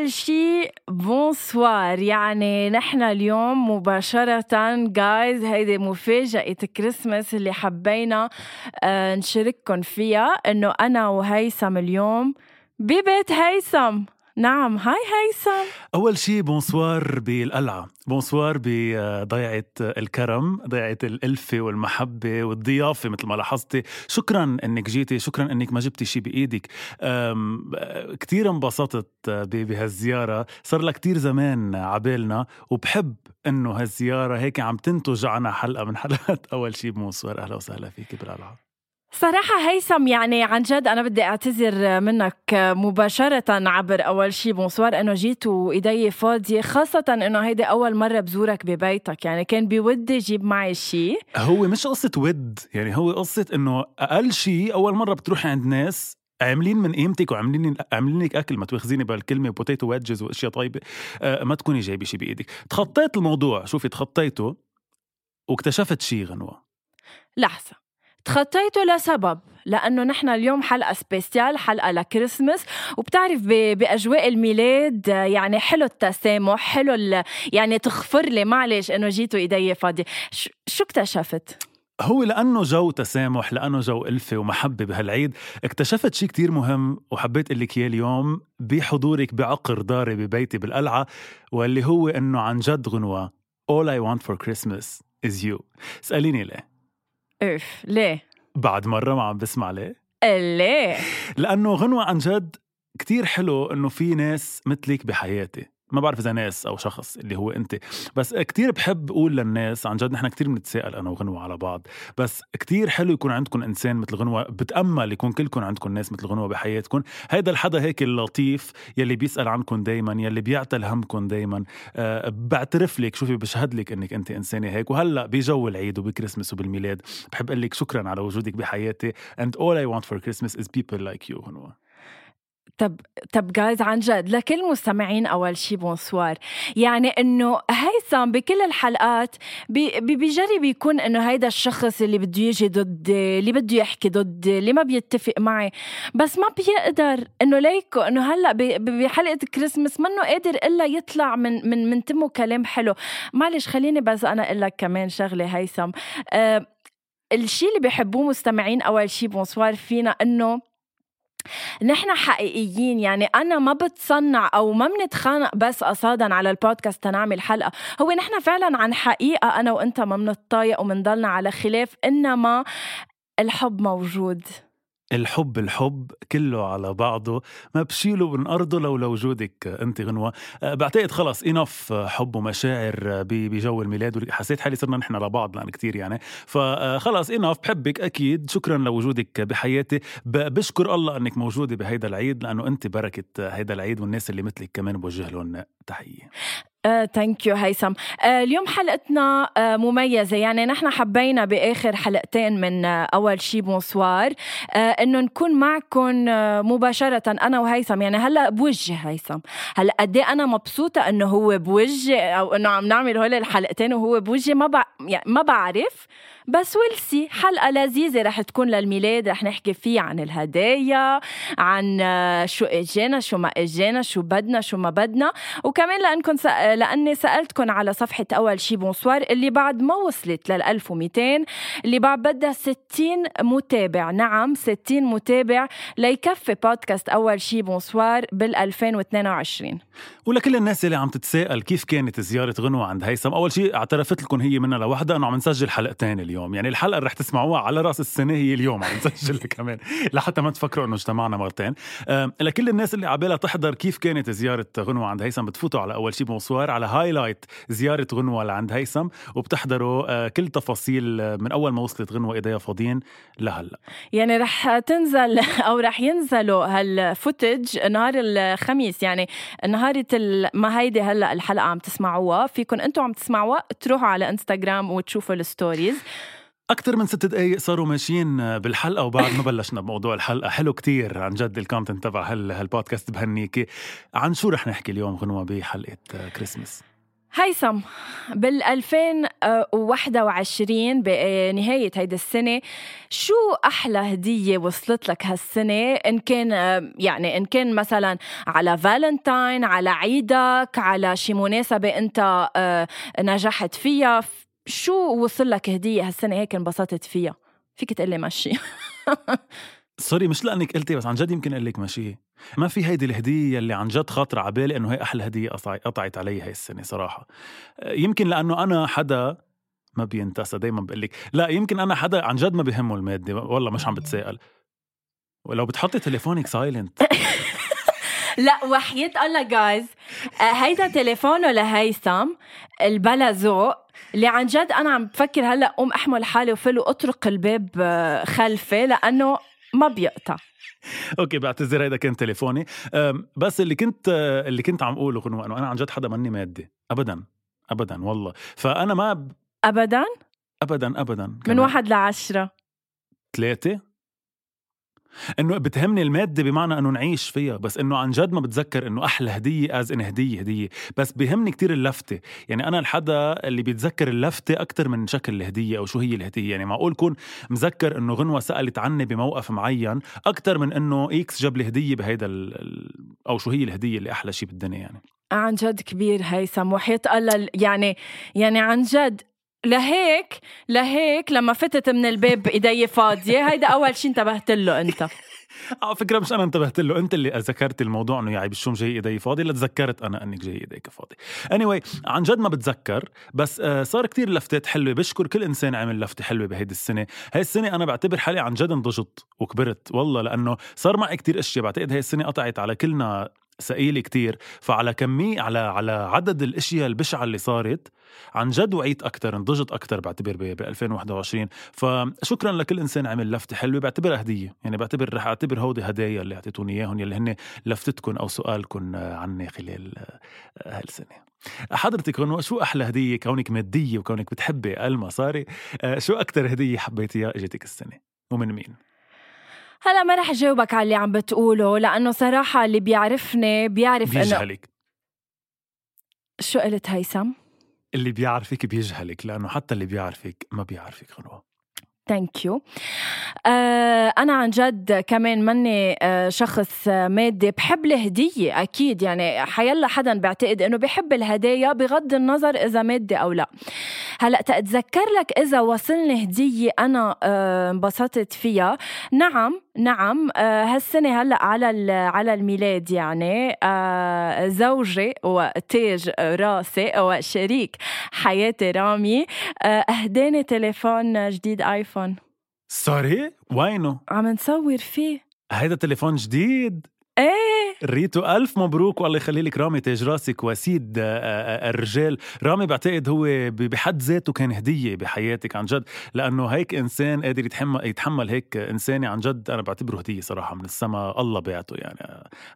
أول شيء bonsoir يعني نحن اليوم مباشرة guys هيدي مفاجأة كريسمس اللي حبينا آه، نشارككم فيها إنه أنا وهيثم اليوم ببيت هيثم. نعم. هاي هيثم. أول شيء bonsoir بالقلعة. bonsoir بضيعة الكرم ضيعة الألفة والمحبة والضيافة مثل ما لاحظتي. شكرا أنك جيتي شكرا أنك ما جبتي شيء بإيدك. كتير انبسطت بهالزيارة. صار لها كتير زمان عبالنا وبحب إنه هالزيارة هيك عم تنتج عنا حلقة من حلقات. أول شيء bonsoir أهلا وسهلا فيك بالقلعة. صراحة هيثم يعني عن جد أنا بدي أعتذر منك مباشرة عبر أول شي. bonsoir إنه جيت وإيدي فاضية خاصة إنه هيدي أول مرة بزورك ببيتك. يعني كان بودي جيب معي شي. هو مش قصة ود يعني هو قصة إنه أقل شي أول مرة بتروحي عند ناس عاملين من قيمتك وعاملين عاملين لك أكل. ما تواخذيني بالكلمة potato wedges وأشياء طيبة. آه ما تكوني جايبة شيء بإيدك. تخطيت الموضوع. شوفي تخطيته واكتشفت شيء غنوة. لحظة. تخطيته لسبب لأنه نحن اليوم حلقة spéciale حلقة لكريسمس وبتعرف بأجواء الميلاد يعني حلو التسامح حلو يعني تغفر لي معلش إنه جيت وإيدي فاضية. شو اكتشفت؟ هو لأنه جو تسامح لأنه جو ألفة ومحبة بهالعيد اكتشفت شيء كتير مهم وحبيت لك إياه اليوم بحضورك بعقر داري ببيتي بالقلعة واللي هو إنه عن جد غنوة All I want for Christmas is you. اسأليني ليه. اف ليه؟ بعد مرة ما عم بسمع ليه؟ ليه؟ لأنه غنوة عن جد كتير حلو إنه في ناس مثلك بحياتي ما بعرف إذا ناس أو شخص اللي هو أنت. بس كتير بحب أقول للناس عن جد نحن كتير بنتساءل أنا وغنوة على بعض. بس كتير حلو يكون عندكم إنسان مثل غنوة بتأمل يكون كلكم عندكم ناس مثل غنوة بحياتكم. هيدا الحدا هيك اللطيف يلي بيسأل عنكم دايما يلي بيعتل همكم دايما. أه بعترف لك شوفي بشهد لك إنك أنت إنسانة هيك. وهلأ بجو العيد وبكريسماس وبالميلاد بحب أقول لك شكرا على وجودك بحياتي. And all I want for Christmas is people like you غنوة. طب طب guys عن جد لكل مستمعين أول شي bonsoir يعني إنه هيثم بكل الحلقات بي بيجرب يكون إنه هيدا الشخص اللي بده يجي ضد اللي بده يحكي ضد اللي ما بيتفق معي. بس ما بيقدر إنه ليكو إنه هلأ بحلقه كريسمس منه قادر إلا يطلع من من من تمه كلام حلو. معلش خليني بس أنا أقول لك كمان شغلة هيثم. أه الشيء اللي بيحبوه مستمعين أول شي bonsoir فينا إنه نحن حقيقيين يعني أنا ما بتصنع أو ما بنتخانق بس قصادا على البودكاست تنعمل حلقة. هو نحن فعلا عن حقيقة أنا وأنت ما بنتطايق ومنضلنا على خلاف إنما الحب موجود. الحب الحب كله على بعضه. ما بشيله من أرضه لو لوجودك أنت غنوة. أه، بعتقد خلص enough حب ومشاعر بجو الميلاد. حسيت حالي صرنا نحن لبعض لأن كتير يعني. فخلص enough بحبك أكيد. شكرا لوجودك بحياتي. بشكر الله أنك موجودة بهيدا العيد لأنه أنت بركة هيدا العيد والناس اللي مثلك كمان بوجه لهم تحية. thank you هيثم. uh, اليوم حلقتنا uh, مميزة. يعني نحن حبينا بآخر حلقتين من uh, أول شي bonsoir uh, إنه نكون معكم مباشرة أنا وهيثم. يعني هلأ بوجه هيثم. هلأ قد إيه أنا مبسوطة إنه هو بوجه أو إنه عم نعمل هول الحلقتين وهو بوجه. ما بع... يعني ما بعرف. بس ولسي حلقة لذيذة رح تكون للميلاد رح نحكي فيه عن الهدايا عن شو إجينا شو ما إجينا شو بدنا شو ما بدنا. وكمان لانكم آه، لأني سألتكم على صفحة أول شي بونسوار اللي بعد ما وصلت لل 1200 اللي بعد بدها 60 متابع. نعم 60 متابع ليكفي بودكاست أول شي bonsoir بال 2022 ولكل الناس اللي عم تتساءل كيف كانت زيارة غنوة عند هيثم أول شيء اعترفت لكم هي منها لوحدها أنه عم نسجل حلقتين اليوم. يعني الحلقة اللي رح تسمعوها على رأس السنة هي اليوم عم نسجلها كمان لحتى ما تفكروا أنه اجتمعنا مرتين. لكل الناس اللي عبالها تحضر كيف كانت زيارة غنوة عند هيثم بتفوتوا على أول شيء bonsoir على highlight زيارة غنوة لعند هيثم وبتحضروا أه كل تفاصيل آه، من أول ما وصلت غنوة إيديها فاضيين لهلأ. يعني رح تنزل أو رح ينزلوا هال footage نهار الخميس. يعني نهارة ما هيدي هلأ الحلقة عم تسمعوها. فيكم أنتم عم تسمعوها تروحوا على انستغرام وتشوفوا ال stories أكثر من ست دقايق صاروا ماشيين بالحلقة وبعد ما بلشنا بموضوع الحلقة. حلو كتير عن جد ال content تبع هالبودكاست بهنيكي عن شو رح نحكي اليوم غنوة بحلقة كريسمس هيثم بال 2021 بنهاية هيدي السنة شو أحلى هدية وصلت لك هالسنة؟ إن كان يعني إن كان مثلا على فالنتاين على عيدك على شي مناسبة أنت آه، نجحت فيها شو وصل لك هدية هالسنة؟ هيك انبسطت فيها. فيك تقلي ماشي. sorry مش لأنك قلتي بس عن جد يمكن أقول لك ماشي. ما في هيدي الهدية اللي عن جد خاطرة على بالي إنه هي أحلى هدية قطعت علي هاي السنة صراحة. يمكن لأنه أنا حدا ما بينتسى دايما بقول لك. لا يمكن أنا حدا عن جد ما بهمه المادة والله مش عم بتسائل ولو بتحطي تليفونك سايلنت لا وحياة الله جايز هيدا تليفونه لهيثم البلا ذوق اللي عن جد أنا عم بفكر هلأ قوم أحمل حالي وفل وأطرق الباب آه، خلفي لأنه ما بيقطع. okay بعتذر هيدا كان تليفوني. بس اللي كنت اللي كنت عم أقوله إنه أنا عن جد حدا ماني مادي. ابدا ابدا والله. فأنا ما ب... ابدا؟ ابدا ابدا. من واحد لعشرة. ثلاثة إنه بتهمني المادة بمعنى إنه نعيش فيها بس إنه عن جد ما بتذكر إنه أحلى هدية as in هدية هدية. بس بهمني كتير اللفتة. يعني أنا الحدا اللي بيتذكر اللفتة أكثر من شكل الهدية أو شو هي الهدية. يعني معقول كون مذكر إنه غنوة سألت عني بموقف معين أكثر من إنه إكس جاب لي هدية بهيدا أو شو هي الهدية اللي أحلى شيء بالدنيا يعني. عن جد كبير هيثم وحياة الله يعني يعني عن جد لهيك لهيك لما فتت من الباب بايدي فاضية. هيدا أول شيء انتبهت له أنت. على فكرة مش أنا انتبهت له أنت اللي ذكرت الموضوع إنه يعني بالشوم جاي إيدي فاضي؟ لتذكرت أنا إنك جاي إيديك فاضي. Anyway, عن جد ما بتذكر بس آه، صار كتير لفتات حلوة. بشكر كل إنسان عمل لفتة حلوة بهيدي السنة. هاي السنة أنا بعتبر حالي عن جد انضجت وكبرت والله لأنه صار معي كتير أشياء. بعتقد هاي السنة قطعت على كلنا ثقيلة كتير. فعلى كمية على على عدد الأشياء البشعة اللي صارت عن جد وعيت أكثر نضجت أكثر بعتبر ب 2021 فشكرا لكل إنسان عمل لفتة حلوة بعتبرها هدية. يعني بعتبر رح أعتبر هودي هدايا اللي أعطيتوني إياهم يلي هن لفتتكم أو سؤالكم عني خلال هالسنه حضرتك هون شو أحلى هدية كونك مادية وكونك بتحبي المصاري؟ شو أكثر هدية حبيتيها إجتك السنة؟ ومن مين؟ هلا ما رح جاوبك على اللي عم بتقوله لأنه صراحة اللي بيعرفني بيعرف إنه بيجهلك شو قلت هيثم؟ اللي بيعرفك بيجهلك لأنه حتى اللي بيعرفك ما بيعرفك غنوه thank you أنا عن جد كمان مني uh, شخص مادي بحب الهدية أكيد يعني حيلا حدا بعتقد إنه بحب الهدايا بغض النظر إذا مادي أو لا. هلأ تتذكر لك إذا وصلني هدية أنا uh, انبسطت فيها؟ نعم نعم. آه، هالسنة هلأ على على الميلاد يعني آه، زوجي وتاج راسي وشريك حياتي رامي آه، أهداني تليفون جديد آيفون. sorry؟ وينه؟ عم نصور فيه. هيدا تليفون جديد؟ ريتو ألف مبروك والله يخلي لك رامي تاج راسك وسيد آه، آه، آه، الرجال. رامي بعتقد هو بحد ذاته كان هدية بحياتك عن جد لأنه هيك إنسان قادر يتحمل يتحمل هيك إنساني عن جد أنا بعتبره هدية صراحة من السما الله بعته يعني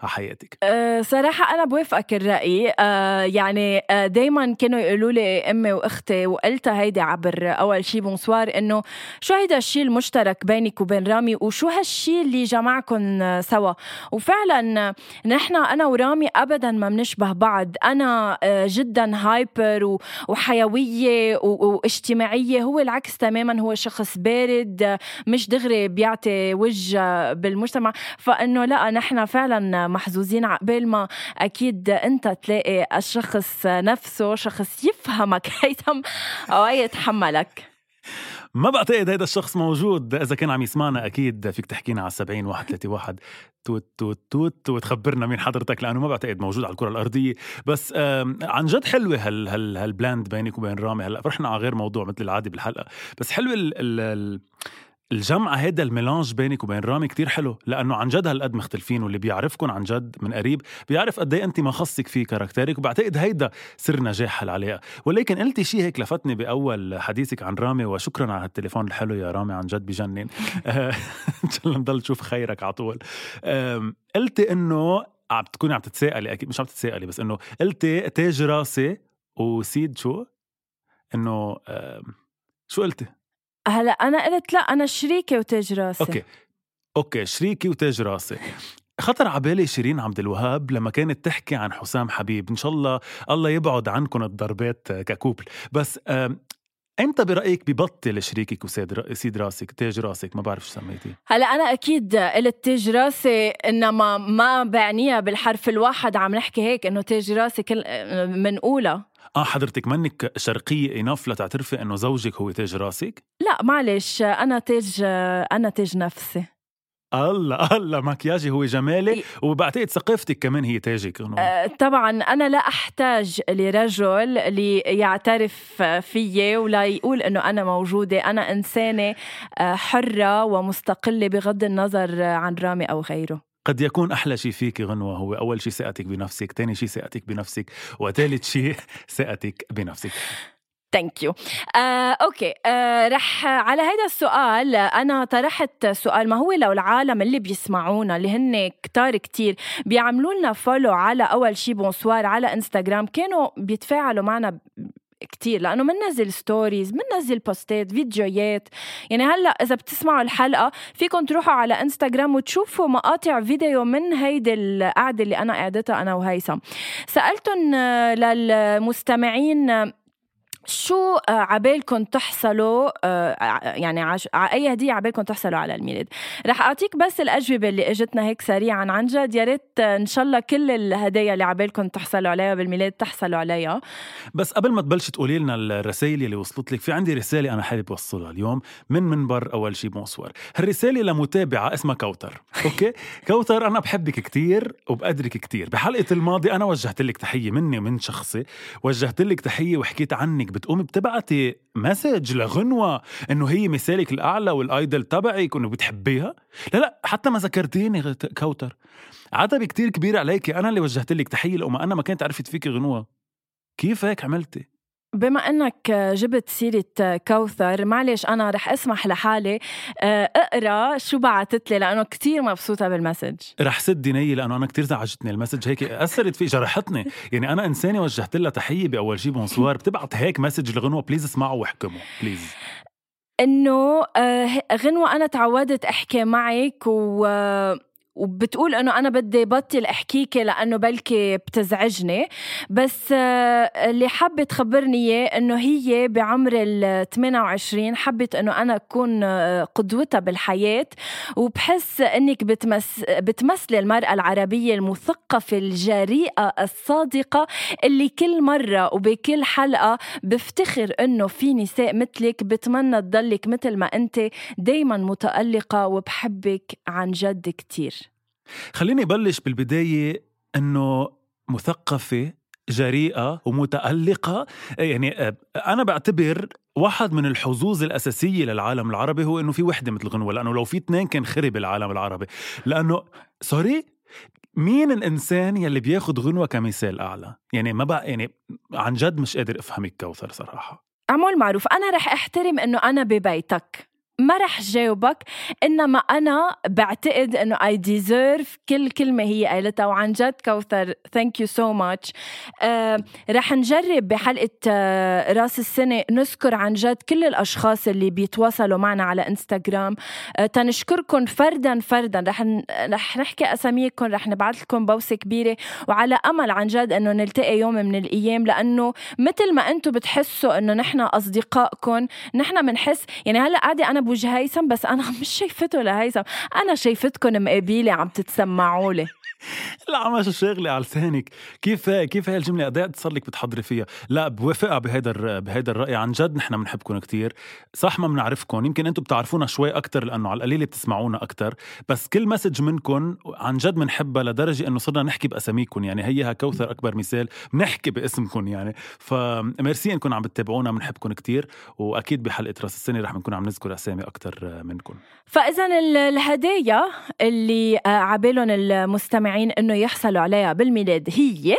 على حياتك. أه صراحة أنا بوافقك الرأي. أه يعني دايما كانوا يقولوا لي أمي وأختي وقلتها هيدي عبر أول شي بونسوار إنه شو هيدا الشيء المشترك بينك وبين رامي وشو هالشيء اللي جمعكم سوا؟ وفعلا نحن أنا ورامي ابدا ما بنشبه بعض. أنا آه، جدا هايبر وحيوية واجتماعية. هو العكس تماما هو شخص بارد مش دغري بيعطي وجه بالمجتمع. فإنه لا نحن فعلا محظوظين عقبال ما أكيد أنت تلاقي الشخص نفسه شخص يفهمك هيثم أو يتحملك. ما بعتقد هيدا الشخص موجود إذا كان عم يسمعنا أكيد فيك تحكينا على 70 131 توت توت توت وتخبرنا مين حضرتك لأنه ما بعتقد موجود على الكرة الأرضية. بس عن جد حلوة هال هال هال blend بينك وبين رامي. هلأ رحنا على غير موضوع مثل العادي بالحلقة. بس حلوة ال ال الجمعة هيدا ال mélange بينك وبين رامي كتير حلو لأنه عن جد هالقد مختلفين واللي بيعرفكم عن جد من قريب بيعرف قد إيه أنت ما خصك فيه caractère ك وبعتقد هيدا سر نجاح هالعلاقة ولكن قلتي شيء هيك لفتني بأول حديثك عن رامي وشكرا على هالتليفون الحلو يا رامي عن جد بجنن إن شاء الله نضل نشوف خيرك على طول قلتي إنه عم تكوني عم تتساءلي أكيد مش عم تتساءلي بس إنه قلتي تاج راسي وسيد شو؟ إنه شو قلتي؟ هلا أنا قلت لا أنا شريكة وتاج راسي okay. okay شريكي وتاج راسي خطر على بالي شيرين عبد الوهاب لما كانت تحكي عن حسام حبيب. إن شاء الله الله يبعد عنكم الضربات ك couple. بس إمتى برأيك ببطل شريكك وسيد سيد راسك تاج راسك ما بعرف شو سميتي هلا أنا أكيد قلت تاج راسي إنما ما بعنيها بالحرف الواحد عم نحكي هيك إنه تاج راسي كل منقولها آه حضرتك منك شرقية enough لتعترفي إنه زوجك هو تاج راسك؟ لا معلش أنا تاج أنا تاج نفسي. الله الله مكياجي هو جمالي وبعتقد ثقافتك كمان هي تاجك أه طبعا أنا لا أحتاج لرجل ليعترف فيي ولا يقول إنه أنا موجودة أنا إنسانة آه، حرة ومستقلة بغض النظر عن رامي أو غيره. قد يكون أحلى شيء فيك غنوة هو أول شيء ثقتك بنفسك تاني شيء ثقتك بنفسك وثالث شيء ثقتك بنفسك. thank you uh, okay. uh, رح على هذا السؤال أنا طرحت سؤال ما هو لو العالم اللي بيسمعونا اللي هن كتار كتير بيعملوا لنا follow على أول شي بونسوار على انستغرام كانوا بيتفاعلوا معنا كتير لأنه مننزل stories مننزل post ات فيديوهات. يعني هلأ إذا بتسمعوا الحلقة فيكم تروحوا على انستغرام وتشوفوا مقاطع فيديو من هيدي القعدة اللي أنا قعدتها أنا وهيثم. سالتهم للمستمعين شو آه، عبالكم تحصلوا آه، يعني على أي هدية عبالكم تحصلوا على الميلاد. رح أعطيك بس الأجوبة اللي إجتنا هيك سريعا عن جد. يا ريت إن شاء الله كل الهدايا اللي عبالكم تحصلوا عليها بالميلاد تحصلوا عليها. بس قبل ما تبلش تقولي لنا الرسائل اللي وصلت لك في عندي رسالة أنا حابب أوصلها اليوم من منبر أول شيء بونسوار. هالرسالة لمتابعة اسمها كوثر okay؟ كوثر أنا بحبك كتير وبقدرك كتير. بحلقة الماضي أنا وجهت لك تحية مني ومن شخصي. وجهت لك تحية وحكيت عنك بتقومي بتبعتي message لغنوة إنه هي مثالك الأعلى وال idol تبعك وإنه بتحبيها؟ لا لا حتى ما ذكرتيني كوثر. عتبه كتير كبيرة عليكي. أنا اللي وجهت لك تحية لأما أنا ما كنت عرفت فيكي غنوة. كيف هيك عملتي؟ بما إنك جبت سيرة كوثر معلش أنا رح أسمح لحالي آه، اقرأ شو بعثت لي لأنه كتير مبسوطة بال message. رح سد نية لأنه أنا كتير زعجتني ال message هيك أثرت في جرحتني. يعني أنا إنسانة وجهت لها تحية بأول شي بونسوار. بتبعت هيك message لغنوة please اسمعوا واحكموا please. إنه آه، غنوة أنا تعودت أحكي معك و وبتقول إنه أنا بدي بطل احكيكي لأنه بلكي بتزعجني. بس آه، اللي حابه تخبرني إياه إنه هي بعمر ال 28 حبت إنه أنا أكون آه، قدوتها بالحياة. وبحس إنك بتمس بتمثلي المرأة العربية المثقفة الجريئة الصادقة اللي كل مرة وبكل حلقة بفتخر إنه في نساء مثلك بتمنى تضلك مثل ما أنت دايما متألقة وبحبك عن جد كتير. خليني بلش بالبداية أنه مثقفة جريئة ومتألقة. يعني آه، أنا بعتبر واحد من الحظوظ الأساسية للعالم العربي هو أنه في وحدة مثل غنوة لأنه لو في اثنين كان خرب العالم العربي. لأنه سوري مين الإنسان يلي بياخد غنوة كمثال أعلى؟ يعني ما بقى يعني عن جد مش قادر أفهمك كوثر صراحة. أعمل معروف. أنا رح أحترم أنه أنا ببيتك. ما رح جاوبك إنما أنا بعتقد إنه I deserve كل كلمة هي قالتها وعن جد كوثر thank you so much رح نجرب بحلقة uh, راس السنة نذكر عن جد كل الأشخاص اللي بيتواصلوا معنا على انستغرام uh, تنشكركم فردا فردا. رح. رح نحكي اساميكم رح نبعث لكم بوسة كبيرة. وعلى أمل عن جد إنه نلتقي يوم من الأيام لأنه مثل ما أنتم بتحسوا إنه نحن اصدقائكم نحن بنحس يعني هلأ قاعدة أنا بوجه هيثم بس أنا مش شايفته لهيثم. أنا شايفتكم مقابيلي عم تتسمعوا لي لا عم شغله على لسانك. كيف كيف هاي الجملة؟ قد صار لك بتحضري فيها؟ لا بوافقها بهيدا بهيدا الرأي. عن جد نحن بنحبكم كتير. صح ما بنعرفكم يمكن أنتم بتعرفونا شوي أكثر لأنه على القليله بتسمعونا أكثر بس كل مسج منكم عن جد بنحبها لدرجة إنه صرنا نحكي باساميكم يعني هيها كوثر أكبر مثال. بنحكي باسمكم يعني. فميرسي انكم عم بتتابعونا بنحبكم كتير. وأكيد بحلقة راس السنة رح نكون عم نذكر أسامي أكثر منكم فاذا الهدايا اللي عبالهم المستمعين المستمعين إنه يحصلوا عليها بالميلاد هي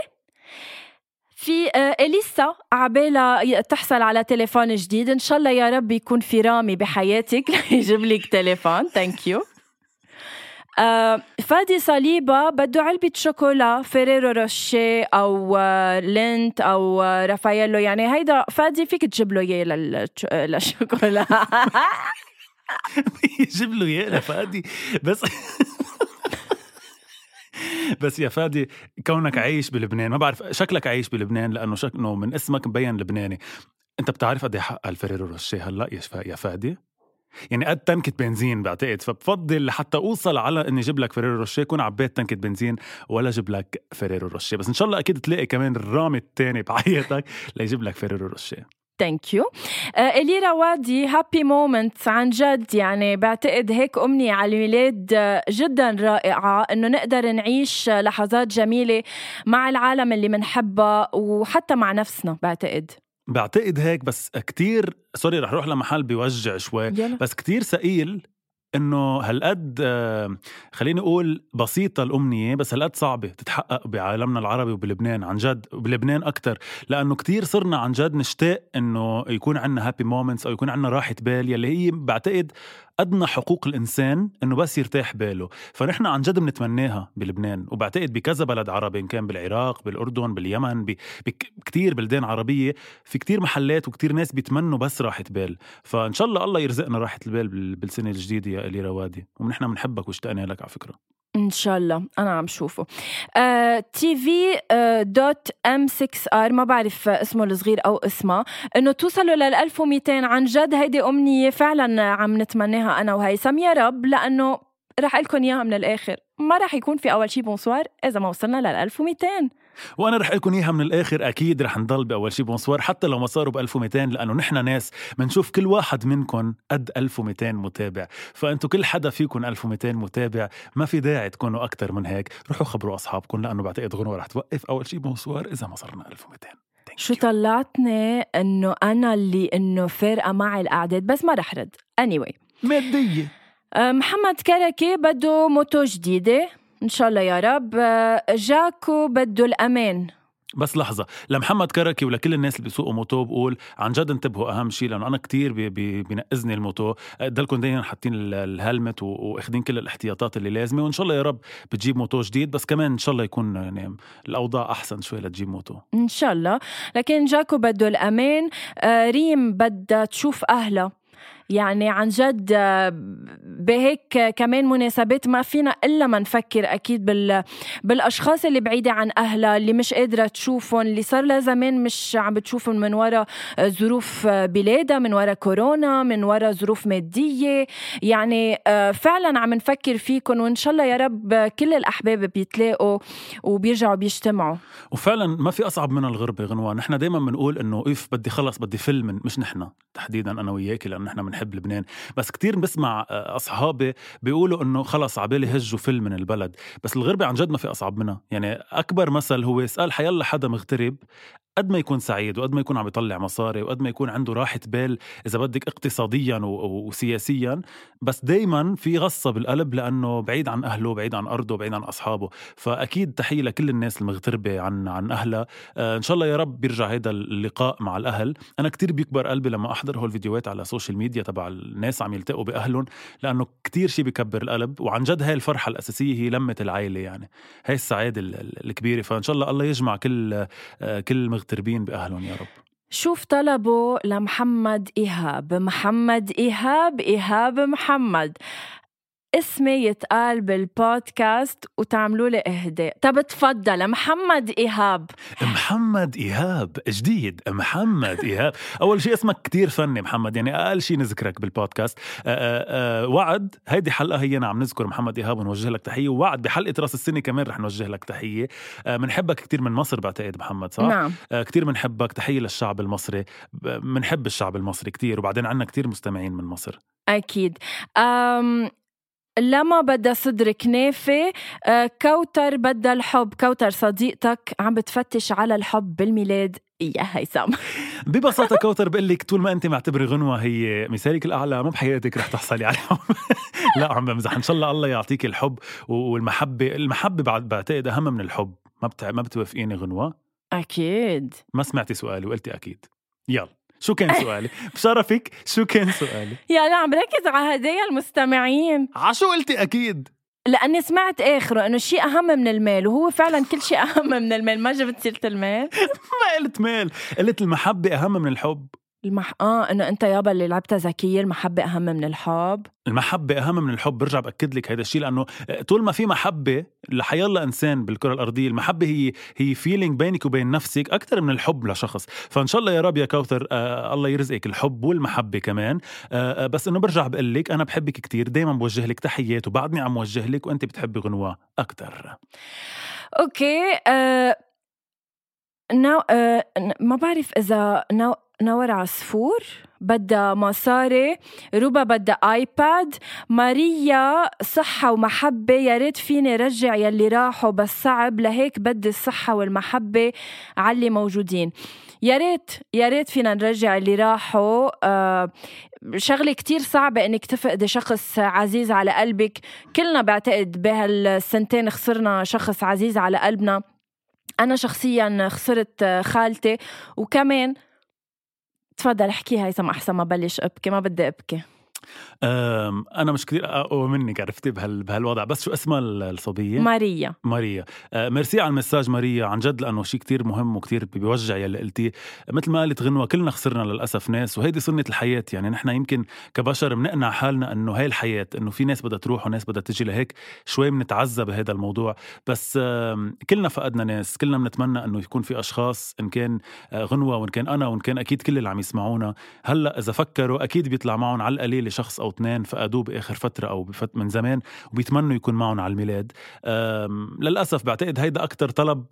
في آه، إليسا عبالها تحصل على تليفون جديد. إن شاء الله يا رب يكون في رامي بحياتك. ليجيب لك تليفون. thank you فادي صليبة بده علبة شوكولا فيريرو روشي أو آه، لينت أو آه، رافاييلو يعني هيدا فادي فيك تجيب له إياه للشوكولا. يجيب له إياه لفادي. بس بس يا فادي كونك عايش بلبنان ما بعرف شكلك عايش بلبنان لأنه شكله من اسمك مبين لبناني. أنت بتعرف قد إيه حق ال Ferrero Rocher هلأ يا فادي؟ يعني قد تنكة بنزين بعتقد فبفضل لحتى أوصل على إني أجيب لك Ferrero Rocher كون عبيت تنكة بنزين ولا أجيب لك Ferrero Rocher بس إن شاء الله أكيد تلاقي كمان الرامي الثاني بحياتك ليجيب لك Ferrero Rocher Thank you ألي روادي happy moments عن جد. يعني بعتقد هيك أمنية على الميلاد آه، جدا رائعة إنه نقدر نعيش لحظات جميلة مع العالم اللي بنحبها وحتى مع نفسنا بعتقد. بعتقد هيك بس كتير سوري رح روح لمحل بيوجع شوي يلا. بس كتير ثقيل إنه هالقد آه، خليني أقول بسيطة الأمنية بس هالقد صعبة تتحقق بعالمنا العربي وبلبنان عن جد وبلبنان أكثر لأنه كتير صرنا عن جد نشتاق إنه يكون عندنا happy moments أو يكون عندنا راحة بال يلي هي بعتقد أدنى حقوق الإنسان إنه بس يرتاح باله. فنحن عن جد بنتمناها بلبنان وبعتقد بكذا بلد عربي إن كان بالعراق بالأردن باليمن بكتير بلدان عربية في كتير محلات وكتير ناس بيتمنوا بس راحة بال. فإن شاء الله الله يرزقنا راحة البال بالسنة الجديدة يا ألي روادي. ونحن بنحبك واشتقنا لك على فكرة. ان شاء الله أنا عم شوفه. TV dot M 6 R ما بعرف اسمه الصغير أو اسمها إنه توصلوا لل 1200 عن جد هيدي أمنية فعلا عم نتمناها أنا وهيثم يا رب لأنه رح لكم إياها من الآخر. ما رح يكون في أول شي bonsoir إذا ما وصلنا لل 1200 وأنا رح لكم إياها من الآخر. أكيد رح نضل بأول شي bonsoir حتى لو ما صاروا ب 1200 لأنه نحن ناس بنشوف كل واحد منكم قد 1200 متابع. فانتم كل حدا فيكم 1200 متابع ما في داعي تكونوا أكثر من هيك. روحوا خبروا اصحابكم لأنه بعتقد غنوة رح توقف أول شي bonsoir إذا ما صرنا 1200 شو طلعتني إنه أنا اللي إنه فارقة معي الاعداد بس ما رح رد. Anyway. مادية. أه، محمد كركي بده moto جديدة. إن شاء الله يا رب. أه، جاكو بده الأمان. بس لحظة لمحمد كركي ولكل الناس اللي بيسوقوا moto بقول عن جد انتبهوا أهم شيء لأنه أنا كتير بي بي بينقزني ال moto. ضلكم دايما حاطين الهلمت واخدين كل الاحتياطات اللي لازمة وإن شاء الله يا رب بتجيب موتو جديد. بس كمان إن شاء الله يكون يعني الأوضاع أحسن شوي لتجيب موتو. إن شاء الله. لكن جاكو بده الأمان. آه ريم بدها تشوف أهلها. يعني عن جد بهيك كمان مناسبات ما فينا إلا ما نفكر أكيد بال بالأشخاص اللي بعيدة عن أهلها اللي مش قادرة تشوفهم اللي صار لها زمان مش عم بتشوفهم من وراء ظروف بلادها من وراء كورونا من وراء ظروف مادية. يعني فعلا عم نفكر فيكم وإن شاء الله يا رب كل الأحباب بيتلاقوا وبيرجعوا بيجتمعوا. وفعلا ما في أصعب من الغربة غنوه نحن دائما بنقول إنه إف بدي خلص بدي فيلم مش نحن تحديدا أنا وياكي لأنه نحن بنحب لبنان. بس كتير بسمع آه، أصحابي بيقولوا إنه خلص عبالي هجوا فيلم من البلد. بس الغربه عن جد ما في أصعب منها. يعني أكبر مثل هو اسأل حيلا حدا مغترب قد ما يكون سعيد وقد ما يكون عم يطلع مصاري وقد ما يكون عنده راحة بال إذا بدك اقتصاديا وسياسيا بس دايما في غصة بالقلب لأنه بعيد عن أهله بعيد عن أرضه بعيد عن أصحابه. فأكيد تحية لكل الناس المغتربة عن عن أهلها. آه إن شاء الله يا رب بيرجع هذا اللقاء مع الأهل. أنا كتير بيكبر قلبي لما أحضر هول الفيديوهات على ال social media تبع الناس عم يلتقوا بأهلهم لأنه كتير شيء بيكبر القلب. وعن جد هاي الفرحة الأساسية هي لمة العائلة يعني. هاي السعادة الكبيرة. فإن شاء الله الله يجمع كل آه كل المغتربين بأهلهم يا رب. شوف طلبه لمحمد إيهاب محمد إيهاب إيهاب محمد. اسمي يتقال بالبودكاست وتعملوا لي إهداء. طب تفضل محمد إيهاب. محمد إيهاب جديد. محمد إيهاب. أول شيء اسمك كتير فني محمد يعني أقل شيء نذكرك بالبودكاست. أه أه وعد هيدي حلقة هي عم نذكر محمد إيهاب ونوجه لك تحية. ووعد بحلقة رأس السنة كمان رح نوجه لك تحية. بنحبك أه كتير من مصر بعتقد محمد صح؟ نعم. أه كتير بنحبك تحية للشعب المصري. بنحب الشعب المصري كتير وبعدين عنا كتير مستمعين من مصر. أكيد. أم لمى بدها صدر كنافة آه، كوتر بدها الحب. كوتر صديقتك عم بتفتش على الحب بالميلاد. يا هيثم ببساطة كوتر بقول لك طول ما أنت معتبرة غنوة هي مثالك الأعلى ما بحياتك رح تحصلي على الحب. لا عم بمزح. إن شاء الله الله يعطيك الحب والمحبة. المحبة بعد بعتقد أهم من الحب. ما. ما بتوافقيني غنوة. أكيد. ما سمعتي سؤالي وقلتي أكيد. يلا. شو كان سؤالي؟ بشرفك شو كان سؤالي؟ يا لا عم ركز على هدايا المستمعين عشو قلتي أكيد؟ لأني سمعت آخره إنه الشيء أهم من المال وهو فعلا كل شيء أهم من المال ما جبت سيرة المال ما قلت مال قلت المحبة أهم من الحب المح... آه إنه أنت يابا اللي لعبتها ذكية المحبة أهم من الحب. المحبة أهم من الحب برجع بأكد لك هذا الشيء لأنه طول ما في محبة لحيالله إنسان بالكرة الأرضية المحبة هي هي feeling بينك وبين نفسك أكثر من الحب لشخص. فإن شاء الله يا رب يا كوثر آه الله يرزقك الحب والمحبة كمان. آه, آه، بس إنه برجع بقول لك أنا بحبك كتير دايما بوجه لك تحيات وبعدني عم وجه لك وأنت بتحبي غنوة أكثر okay آه... نو... آه... ما بعرف إذا نو... نور عصفور بدها مصاري روبا بدها آيباد ماريا صحة ومحبة يا ريت فيني رجع يلي راحوا بس صعب لهيك بدي الصحة والمحبة اللي موجودين. يا ريت يا ريت فينا نرجع اللي راحوا آه شغلة كتير صعبة إنك تفقدي شخص عزيز على قلبك. كلنا بعتقد بهالسنتين خسرنا شخص عزيز على قلبنا. أنا شخصيا خسرت خالتي وكمان تفضل احكي هيثم أحسن ما بلش أبكي ما بدي أبكي. أنا مش كثير اقوى منك عرفتي بهال بهالوضع. بس شو اسمها الصبية؟ ماريا. ماريا. آه، ميرسي على المساج ماريا عن جد لأنه شيء كتير مهم وكتير بيوجع يلي قلتيه مثل ما قالت غنوة كلنا خسرنا للأسف ناس وهيدي سنة الحياة. يعني نحن يمكن كبشر بنقنع حالنا إنه هاي الحياة إنه في ناس بدها تروح وناس بدها تجي لهيك شوي بنتعذب بهذا الموضوع. بس كلنا فقدنا ناس. كلنا بنتمنى إنه يكون في أشخاص إن كان آه، غنوة وإن كان أنا وإن كان أكيد كل اللي عم يسمعونا. هلأ إذا فكروا أكيد بيطلع معهم على القليله شخص أو اثنين فقدوه باخر فترة أو بفت من زمان وبيتمنوا يكون معهم على الميلاد. للأسف بعتقد هيدا أكثر طلب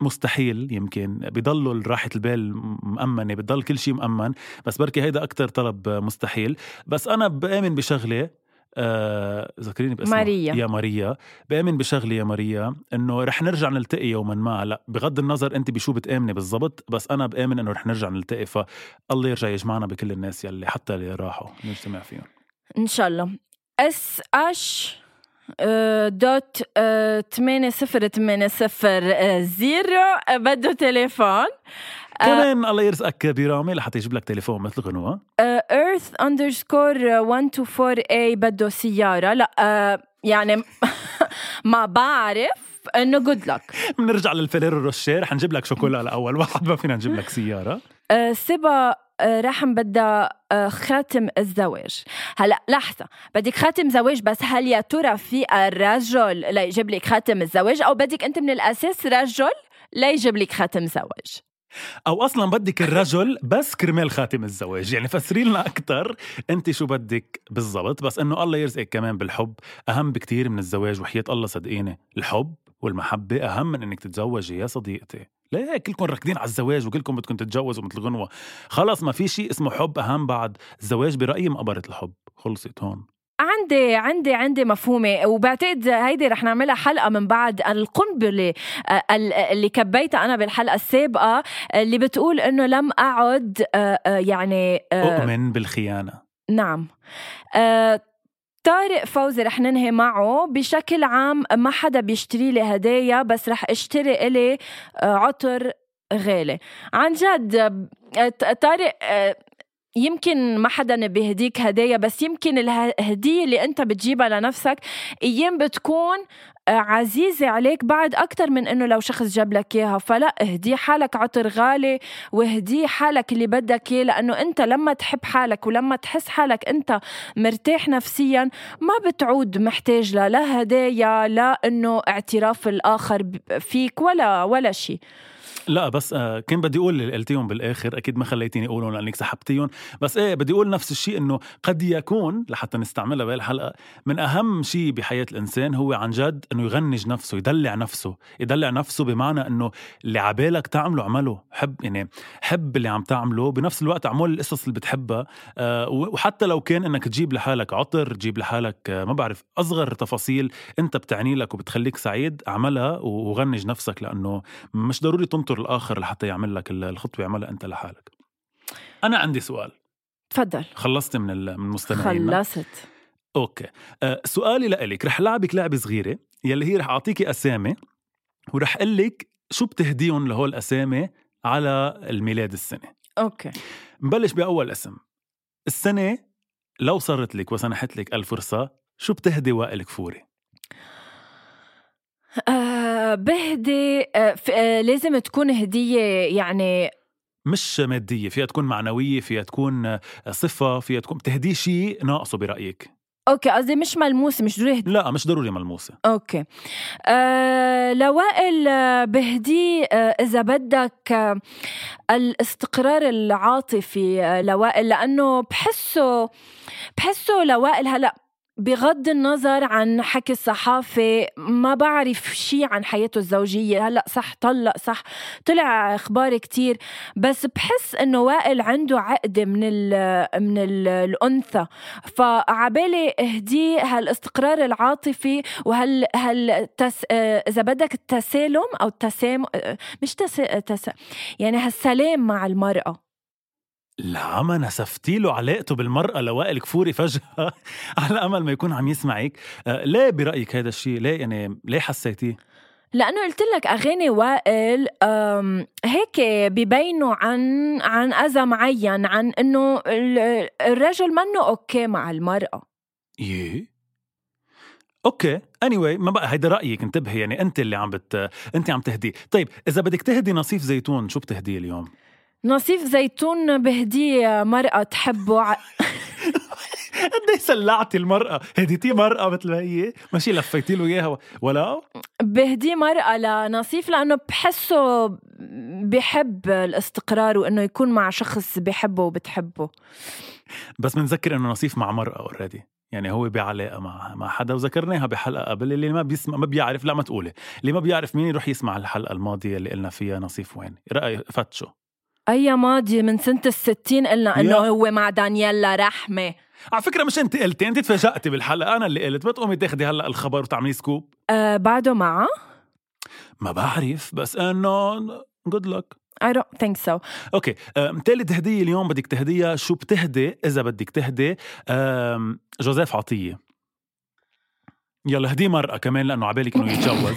مستحيل يمكن. بضلوا راحة البال مأمنة بضل كل شيء مأمن بس بركي هيدا أكتر طلب مستحيل. بس أنا بآمن بشغلة آه ذكريني باسمها. ماريا. يا ماريا. بآمن بشغلة يا ماريا إنه رح نرجع نلتقي يوما ما. هلا بغض النظر أنت بشو بتآمني بالضبط بس أنا بآمن إنه رح نرجع نلتقي. فالله يرجع يجمعنا بكل الناس يلي حتى اللي راحوا نجتمع فيهم. إن شاء الله. SH dot ثمانية صفر ثمانية صفر zero. بده تليفون. كمان الله يرزقك برامي لحتى يجيب لك تليفون مثل غنوة. Earth underscore 124 اي بده سيارة. لا يعني ما بعرف إنه جود لك بنرجع لل Ferrero Rocher. حنجيب لك شوكولا لأول واحد ما فينا نجيب لك سيارة. uh, سبا رحم بدها خاتم الزواج. هلا لحظة بدك خاتم زواج بس هل يا ترى في الرجل ليجيب لك خاتم الزواج؟ أو بدك أنت من الأساس رجل ليجيب لك خاتم زواج؟ أو أصلا بدك الرجل بس كرمال خاتم الزواج. يعني فسري لنا أكثر أنت شو بدك بالضبط. بس إنه الله يرزقك كمان بالحب. أهم بكتير من الزواج وحياة الله صدقيني الحب. والمحبة أهم من إنك تتزوجي يا صديقتي. ليه كلكم راكدين على الزواج وكلكم بدكم تتجوزوا مثل غنوة. خلص ما في شيء اسمه حب أهم بعد الزواج برأيي مقبرة الحب. خلصت هون. عندي عندي عندي مفهومة. وبعتقد هيدي رح نعملها حلقة من بعد القنبلة آه، اللي كبيتها أنا بالحلقة السابقة اللي بتقول إنه لم أعد آه، آه، يعني أؤمن بالخيانة. نعم. طارق فوزي رح ننهي معه. بشكل عام ما حدا بيشتري لي هدايا بس رح اشتري إلي عطر غالي. عن جد طارق يمكن ما حدا بيهديك هدايا بس يمكن الهدية اللي انت بتجيبها لنفسك أيام بتكون آه، عزيزة عليك بعد أكتر من إنه لو شخص جاب لك إياها. فلا اهدي حالك عطر غالي واهدي حالك اللي بدك إياه لأنه أنت لما تحب حالك ولما تحس حالك أنت مرتاح نفسيا ما بتعود محتاج لا هدايا لا إنه اعتراف الآخر فيك ولا ولا شيء. لا بس آه كان بدي أقول اللي قلتيهم بالآخر أكيد ما خليتيني أقولهم لأنك سحبتيهم. بس إيه بدي أقول نفس الشيء إنه قد يكون لحتى نستعملها بهالحلقة من أهم شيء بحياة الإنسان هو عن جد إنه يغنج نفسه يدلع نفسه يدلع نفسه بمعنى إنه اللي عبالك تعمله اعمله. حب يعني حب اللي عم تعمله بنفس الوقت اعمل القصص اللي بتحبها آه وحتى لو كان إنك تجيب لحالك عطر تجيب لحالك آه ما بعرف أصغر تفاصيل أنت بتعني لك وبتخليك سعيد اعملها وغنج نفسك لأنه مش ضروري تنطر الآخر لحتى يعمل لك الخطوة يعملها أنت لحالك. أنا عندي سؤال. تفضل. خلصت من من المستمعين خلصت. okay. أه سؤالي لإلك. رح لعبك لعبة صغيرة يلي هي رح أعطيكي أسامي ورح أقول لك شو بتهديهم لهول الأسامي على الميلاد السنة. okay. نبلش بأول اسم. السنة لو صارت لك وسنحت لك الفرصه شو بتهدي وائل كفوري آه بهدي آه آه لازم تكون هدية يعني مش مادية فيها تكون معنوية فيها تكون آه، صفة فيها تكون بتهديه شيء ناقصه برأيك. okay قصدي مش ملموسة مش ضروري لا مش ضروري ملموسة. okay. آه لوائل بهدي إذا بدك الاستقرار العاطفي لوائل لأنه بحسه بحسه لوائل هلأ بغض النظر عن حكي الصحافة ما بعرف شيء عن حياته الزوجية. هلأ صح طلق صح طلع أخبار كتير بس بحس إنه وائل عنده عقدة من ال من ال الأنثى. فعبالي اهديه هالاستقرار العاطفي وهال هال تس إذا بدك التسالم أو التسام مش تس, تس يعني هالسلام مع المرأة. لا ما نسفتي له علاقته بالمرأة لوائل كفوري فجأة. على أمل ما يكون عم يسمعك آه ليه برأيك هذا الشيء ليه يعني ليه حسيتيه؟ لأنه قلت لك أغاني وائل هيك ببينوا عن عن أذى معين عن إنه الرجل منه okay مع المرأة. يي okay. any anyway, ما بقى هيدا رأيك. انتبهي يعني أنت اللي عم بت أنت عم تهدي. طيب إذا بدك تهدي نصيف زيتون شو بتهديه اليوم؟ نصيف زيتون بهديه مرأة تحبه ع... قد إيه سلعتي المرأة؟ هديتي مرأة مثل ما هي؟ ماشي لفيتي له إياها ولا؟ بهدي مرأة لنصيف لأنه بحسه بحب الاستقرار وإنه يكون مع شخص بحبه وبتحبه. بس بنذكر إنه نصيف مع مرأة already يعني هو بعلاقة مع مع حدا وذكرناها بحلقة قبل اللي ما بيسمع ما بيعرف لا ما تقولي. اللي ما بيعرف مين يروح يسمع الحلقة الماضية اللي قلنا فيها نصيف وين؟ رأي فتشوا أي ماضي من سنة الستين قلنا إنه هو مع دانييلا رحمة على فكرة مش أنت قلتي أنت تفاجأتي بالحلقة أنا اللي قلت بتقومي تاخدي هلأ الخبر وتعملي scoop. أه بعده معه؟ ما بعرف بس إنه good luck I don't think so. Okay ثالث هدية اليوم بدك تهديها شو بتهدي؟ إذا بدك تهدي جوزيف عطية. يلا هدي مرأة كمان لأنه عبالك إنه يتجوز.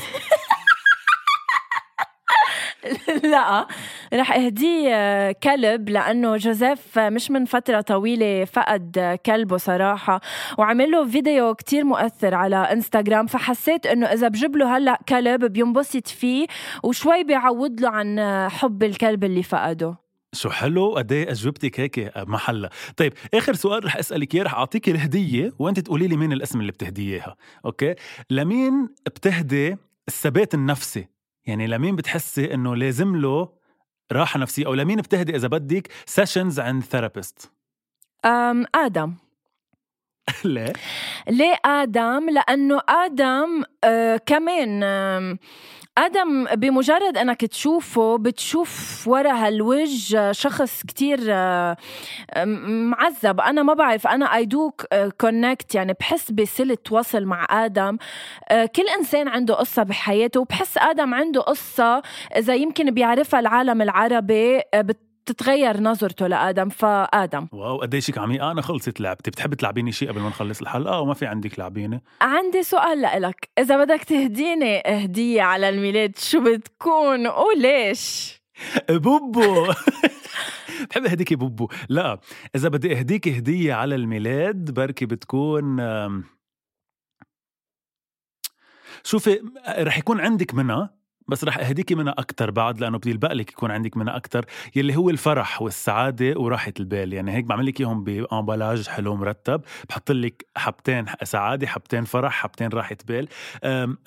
لا. رح أهديه آه، كلب لأنه جوزيف مش من فترة طويلة فقد كلبه صراحة. وعمل له فيديو كتير مؤثر على إنستغرام فحسيت إنه إذا بجيب له هلأ كلب بينبسط فيه وشوي بيعوض له عن حب الكلب اللي فقده. شو حلو؟ قد إيه اجوبتك هيك محلها طيب آخر سؤال رح أسألك إياه. رح اعطيك الهدية وأنت تقولي لي مين الاسم اللي بتهديه okay؟ لمين بتهدي الثبات النفسي؟ يعني لمين بتحسي إنه لازم له راحة نفسية أو لمين بتهدي إذا بدك sessions عند therapist أم آدم ليه؟ ليه آدم؟ لأنه آدم آه كمان آه آدم بمجرد أنك تشوفه بتشوف ورا هالوجه شخص كتير معذب. أنا ما بعرف أنا I do connect يعني بحس بصلة وصل مع آدم. آه، كل إنسان عنده قصة بحياته وبحس آدم عنده قصة إذا يمكن بيعرفها العالم العربي آه، بت تتغير نظرته لآدم فآدم. واو قديش عميقه أنا خلصت لعبتي. بتحب تلعبيني شيء قبل ما نخلص الحلقة؟ أو ما في عندك لعبيني عندي سؤال لإلك. إذا بدك تهديني هديه على الميلاد شو بتكون وليش؟ بوبو. بحب أهديكي بوبو؟ لا. إذا بدي اهديك هدية على الميلاد بركي بتكون شوفي رح يكون عندك منها بس رح اهديكي منها أكثر بعد لأنه بدي لك يكون عندك منها أكثر يلي هو الفرح والسعادة وراحة البال. يعني هيك بعمل لك إياهم بامبلاج حلو مرتب. بحط لك حبتين سعادة حبتين فرح حبتين راحة بال.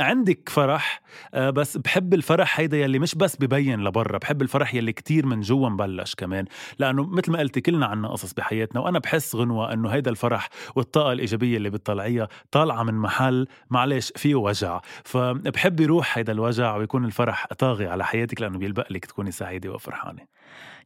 عندك فرح بس بحب الفرح هيدا يلي مش بس ببين لبرا بحب الفرح يلي كتير من جوا مبلش كمان. لأنه مثل ما قلتي كلنا عنا قصص بحياتنا وأنا بحس غنوة إنه هيدا الفرح والطاقة الإيجابية اللي بتطلعيها طالعة من محل معلش فيه وجع. فبحب يروح هيدا الوجع ويكون الفرح طاغي على حياتك لأنه بيلبق لك تكوني سعيدة وفرحانة.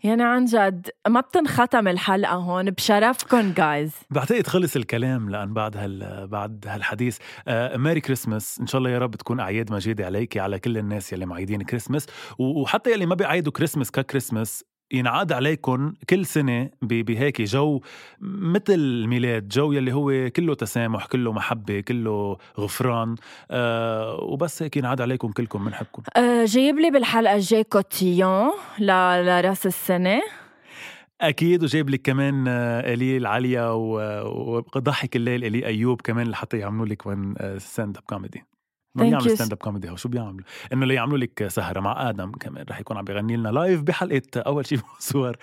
يعني عن جد ما بتنختم الحلقة هون بشرفكم جايز بعتقد خلص الكلام لأن بعد هال بعد هالحديث. آه Merry Christmas إن شاء الله يا رب تكون أعياد مجيدة عليك على كل الناس يلي معيدين كريسمس وحتى يلي ما بيعيدوا Christmas ك Christmas ينعاد عليكم كل سنة بهيك جو مثل الميلاد جو يلي هو كله تسامح كله محبة كله غفران. آه وبس هيك ينعاد عليكم كلكم بنحبكم آه جايب لي بالحلقة الجاي cotillons لراس السنة. أكيد وجايب لك كمان آه، إلي العالية وضحك الليل إلي أيوب كمان لحتى يعملوا لك وين stand-up comedy ما بيعملوا stand-up comedy شو بيعملوا؟ إنه ليعملوا لك سهرة مع آدم كمان رح يكون عم بيغني لنا live بحلقة أول شيء صور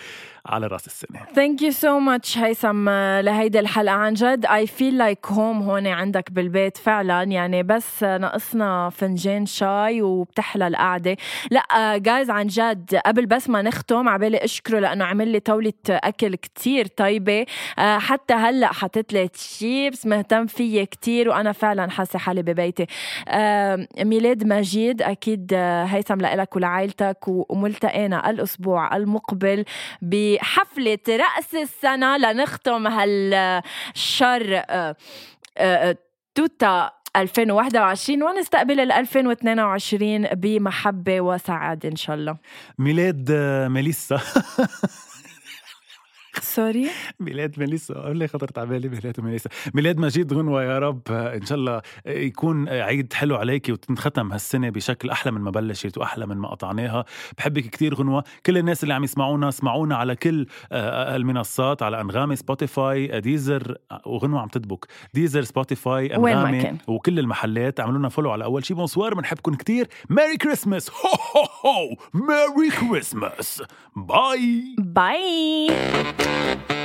على رأس السنة. thank you so much هيثم لهيدي الحلقة. عن جد I feel like home هون عندك بالبيت فعلا. يعني بس ناقصنا فنجان شاي وبتحلى القعدة. لا جايز عن جد قبل بس ما نختم عبالي أشكره لأنه عمل لي طاولة أكل كتير طيبة. حتى هلأ حطيت لي تشيبس مهتم فيي كتير وأنا فعلا حاسة حالي ببيتي. ميلاد مجيد أكيد هيثم لك ولعائلتك وملتقينا الأسبوع المقبل بحفلة رأس السنة لنختم هالشر آه، آه، توتا 2021 ونستقبل ال 2022 بمحبة وسعادة إن شاء الله. ميلاد آه، ميليسا. sorry؟ ميلاد ميليسا. لي خطرت على بالي ميلاد ميليسا. ميلاد مجيد غنوة يا رب. إن شاء الله يكون عيد حلو عليكي وتنختم هالسنة بشكل أحلى من ما بلشت وأحلى من ما قطعناها. بحبك كتير غنوة. كل الناس اللي عم يسمعونا اسمعونا على كل آه، المنصات على أنغامي سبوتيفاي ديزر وغنوة عم تدبك ديزر سبوتيفاي أنغامي وكل المحلات. اعملوا لنا follow على أول شي. bonsoir بنحبكم كتير. Merry Christmas هو هو هو ميري كريسماس باي باي Thank you.